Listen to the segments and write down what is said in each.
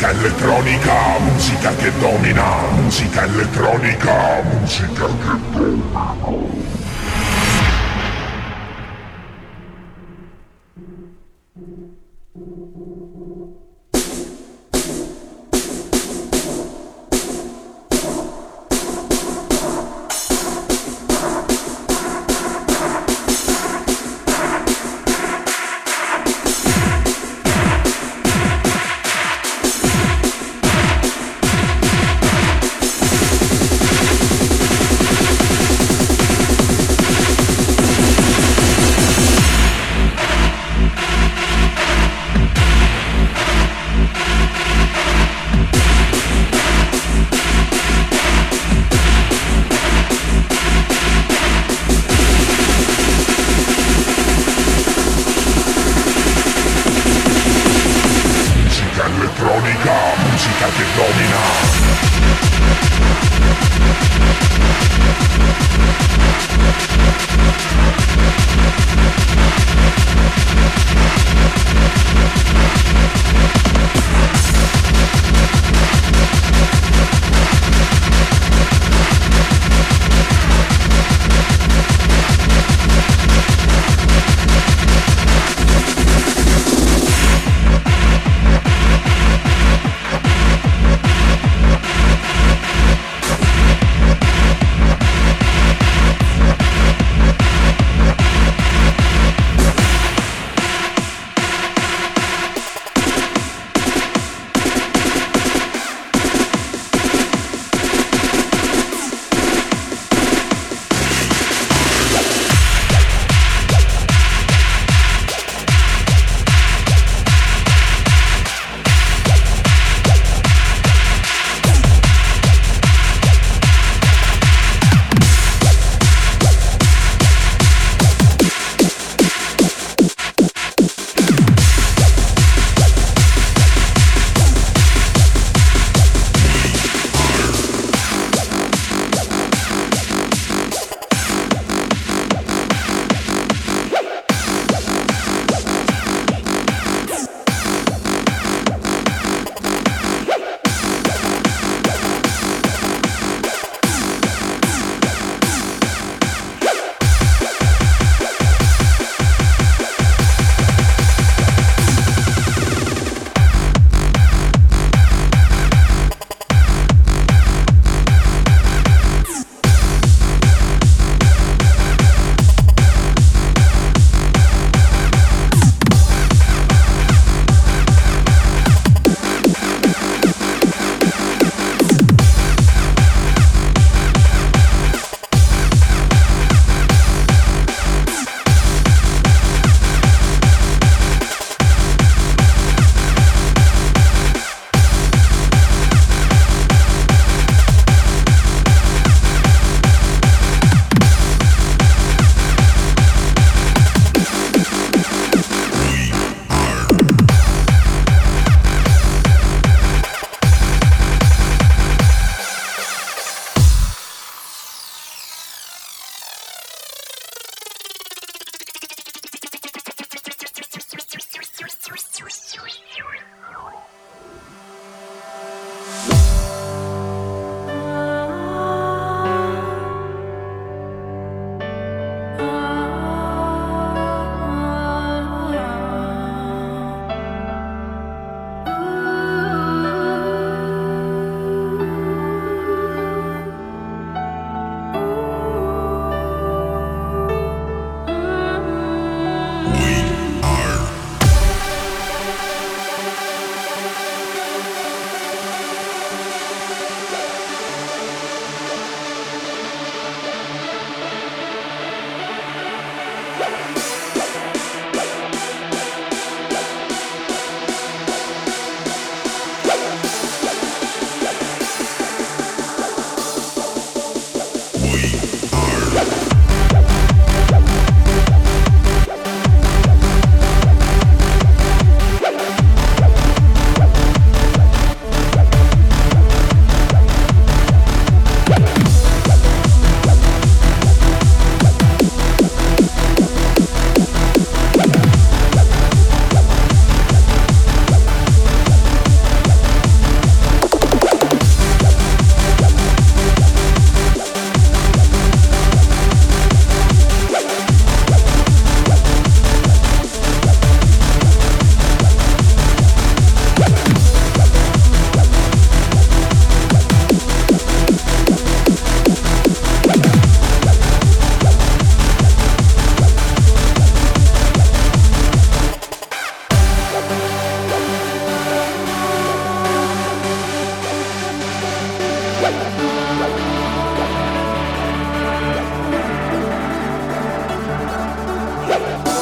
Musica elettronica, musica che domina, musica elettronica, musica che domina. Bye.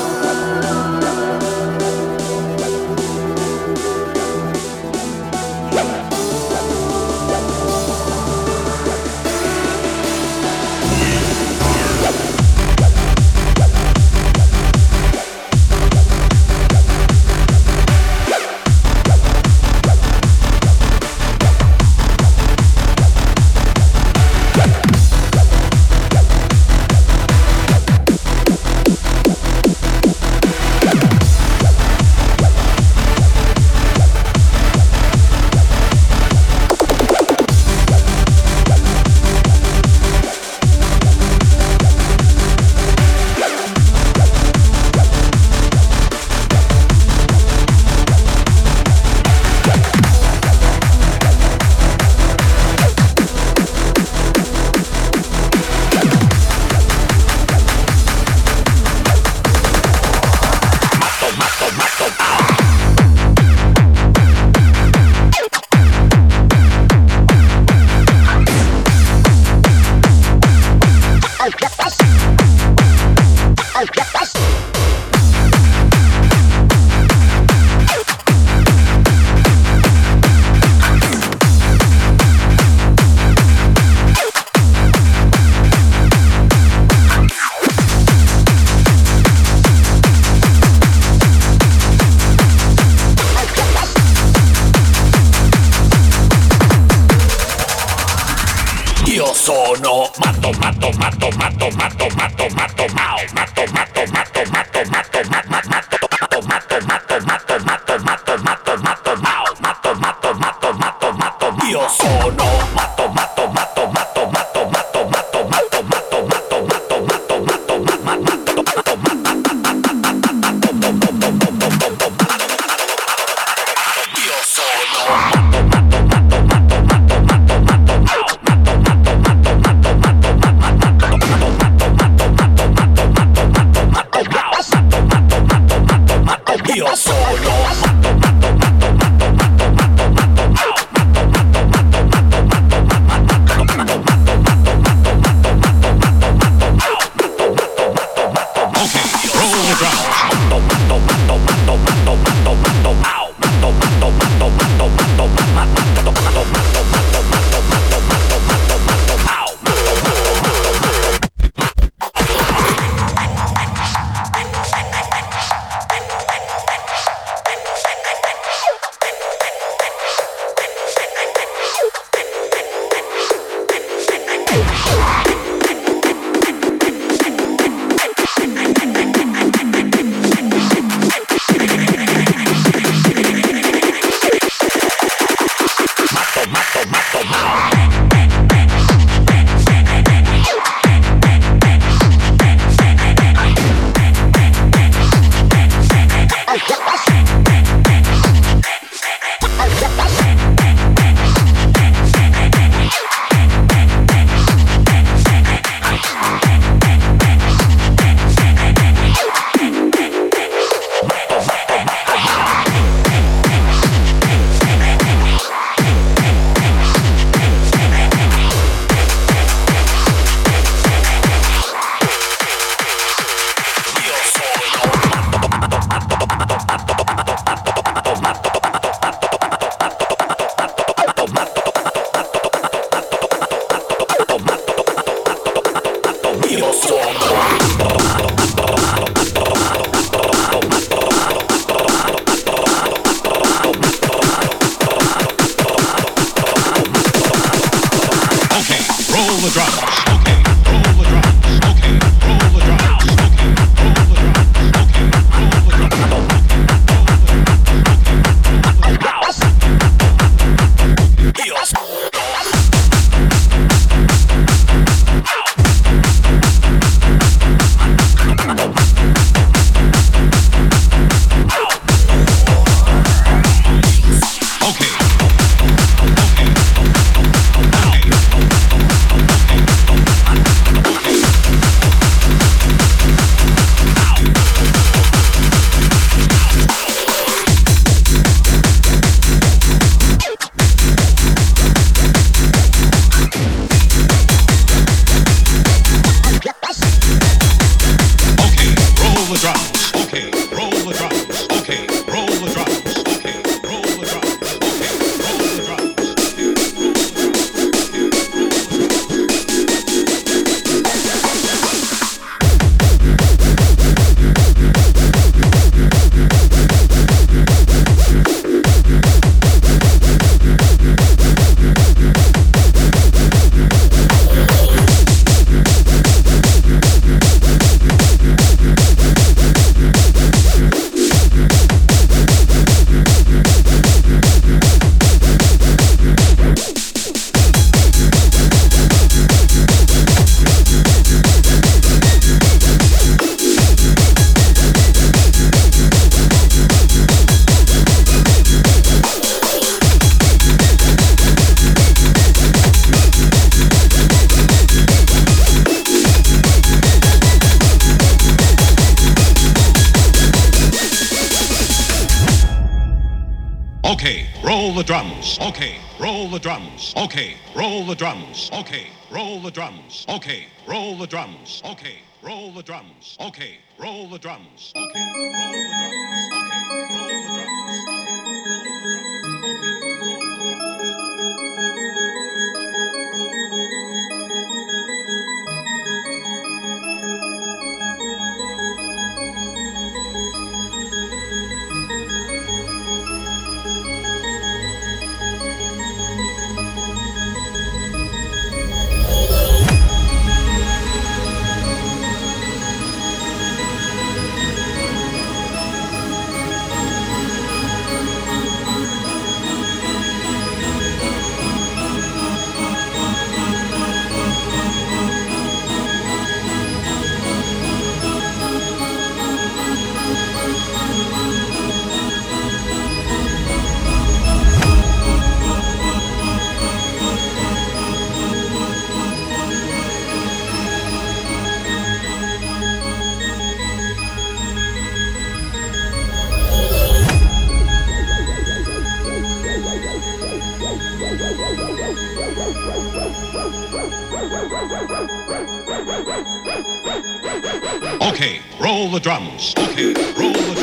Okay, roll the drums. Okay, roll the drums. Okay, roll the drums. Okay, roll the drums. Okay, roll the drums. Okay, roll the drums. Okay, roll the drums. Okay, roll the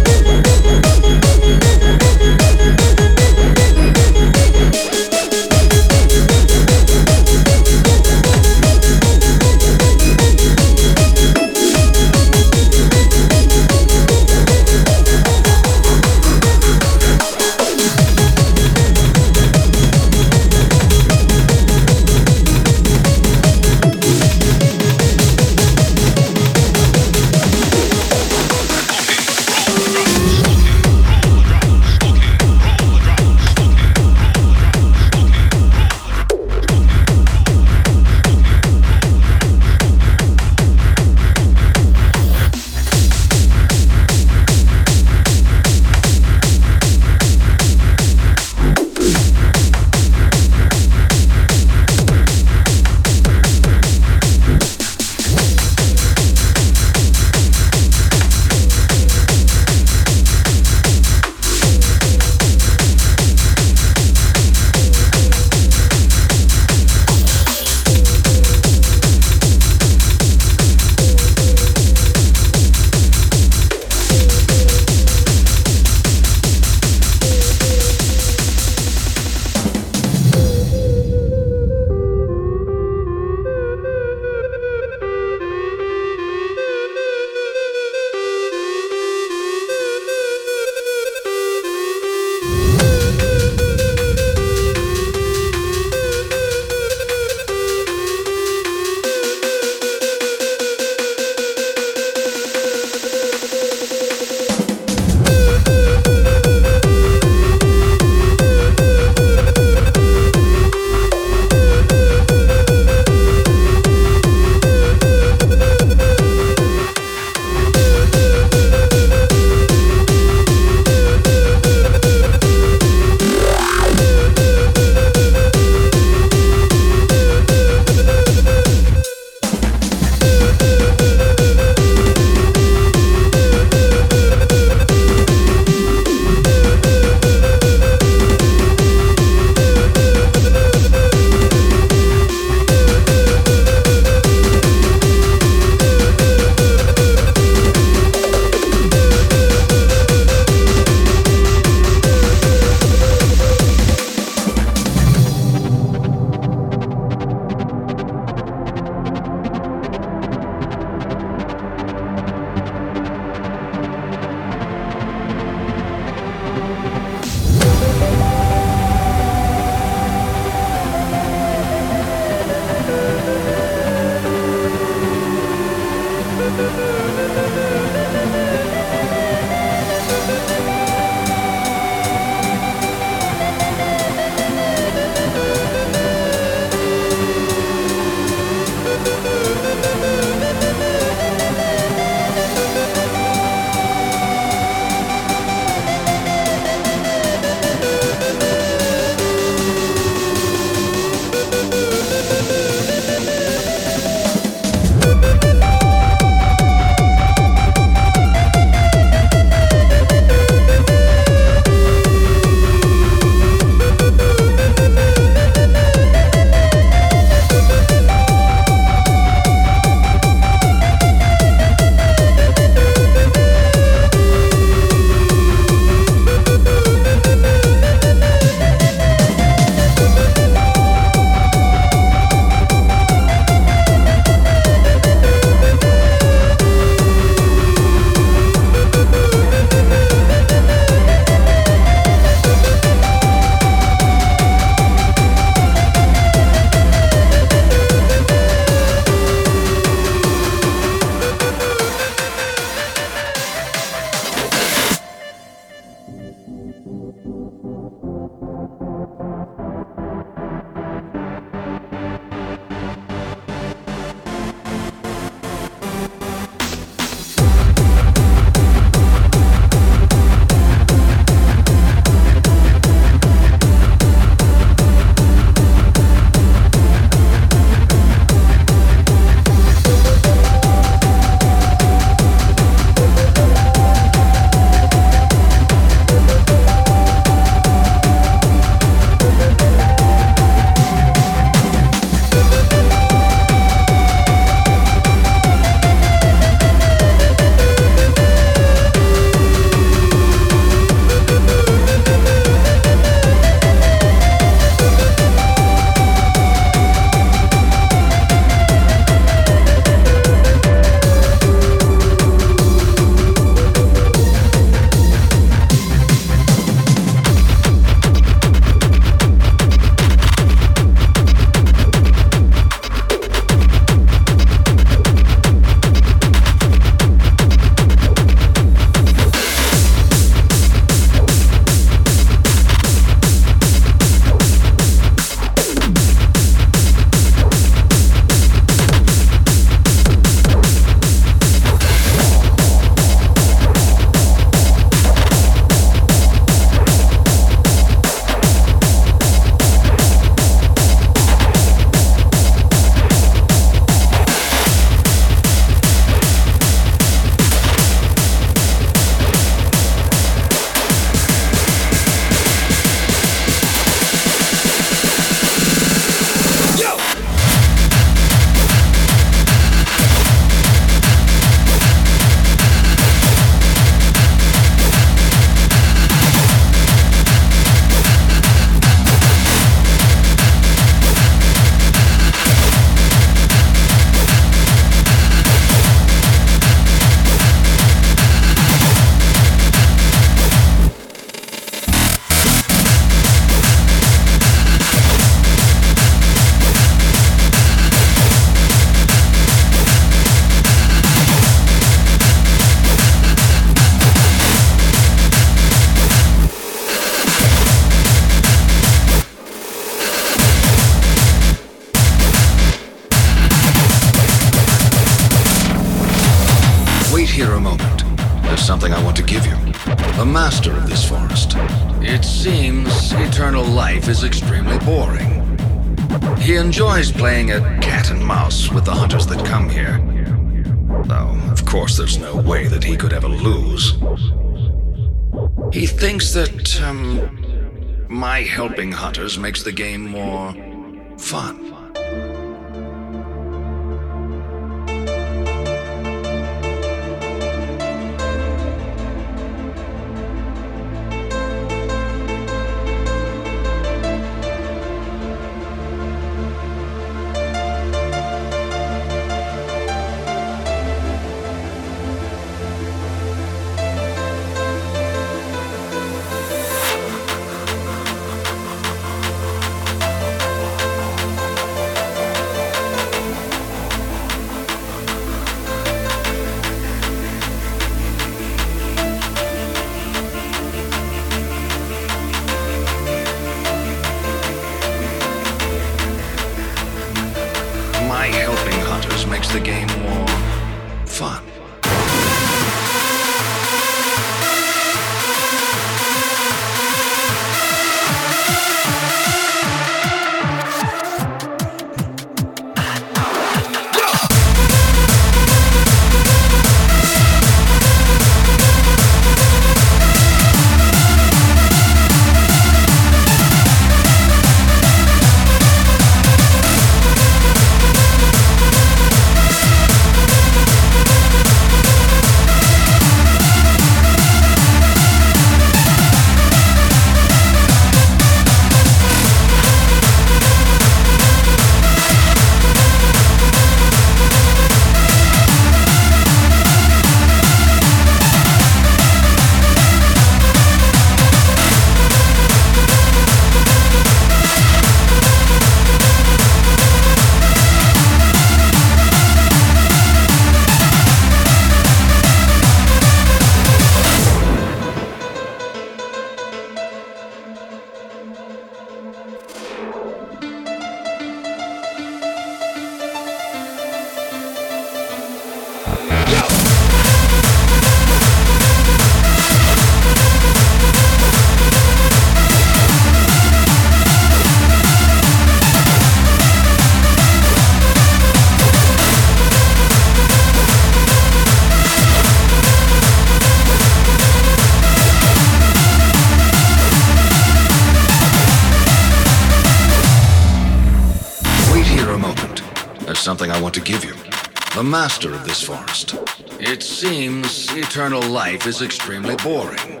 this forest. It seems eternal life is extremely boring.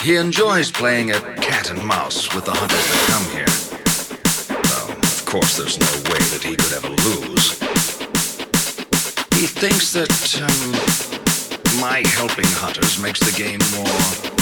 He enjoys playing at cat and mouse with the hunters that come here. Well, of course, there's no way that he could ever lose. He thinks that um, my helping hunters makes the game more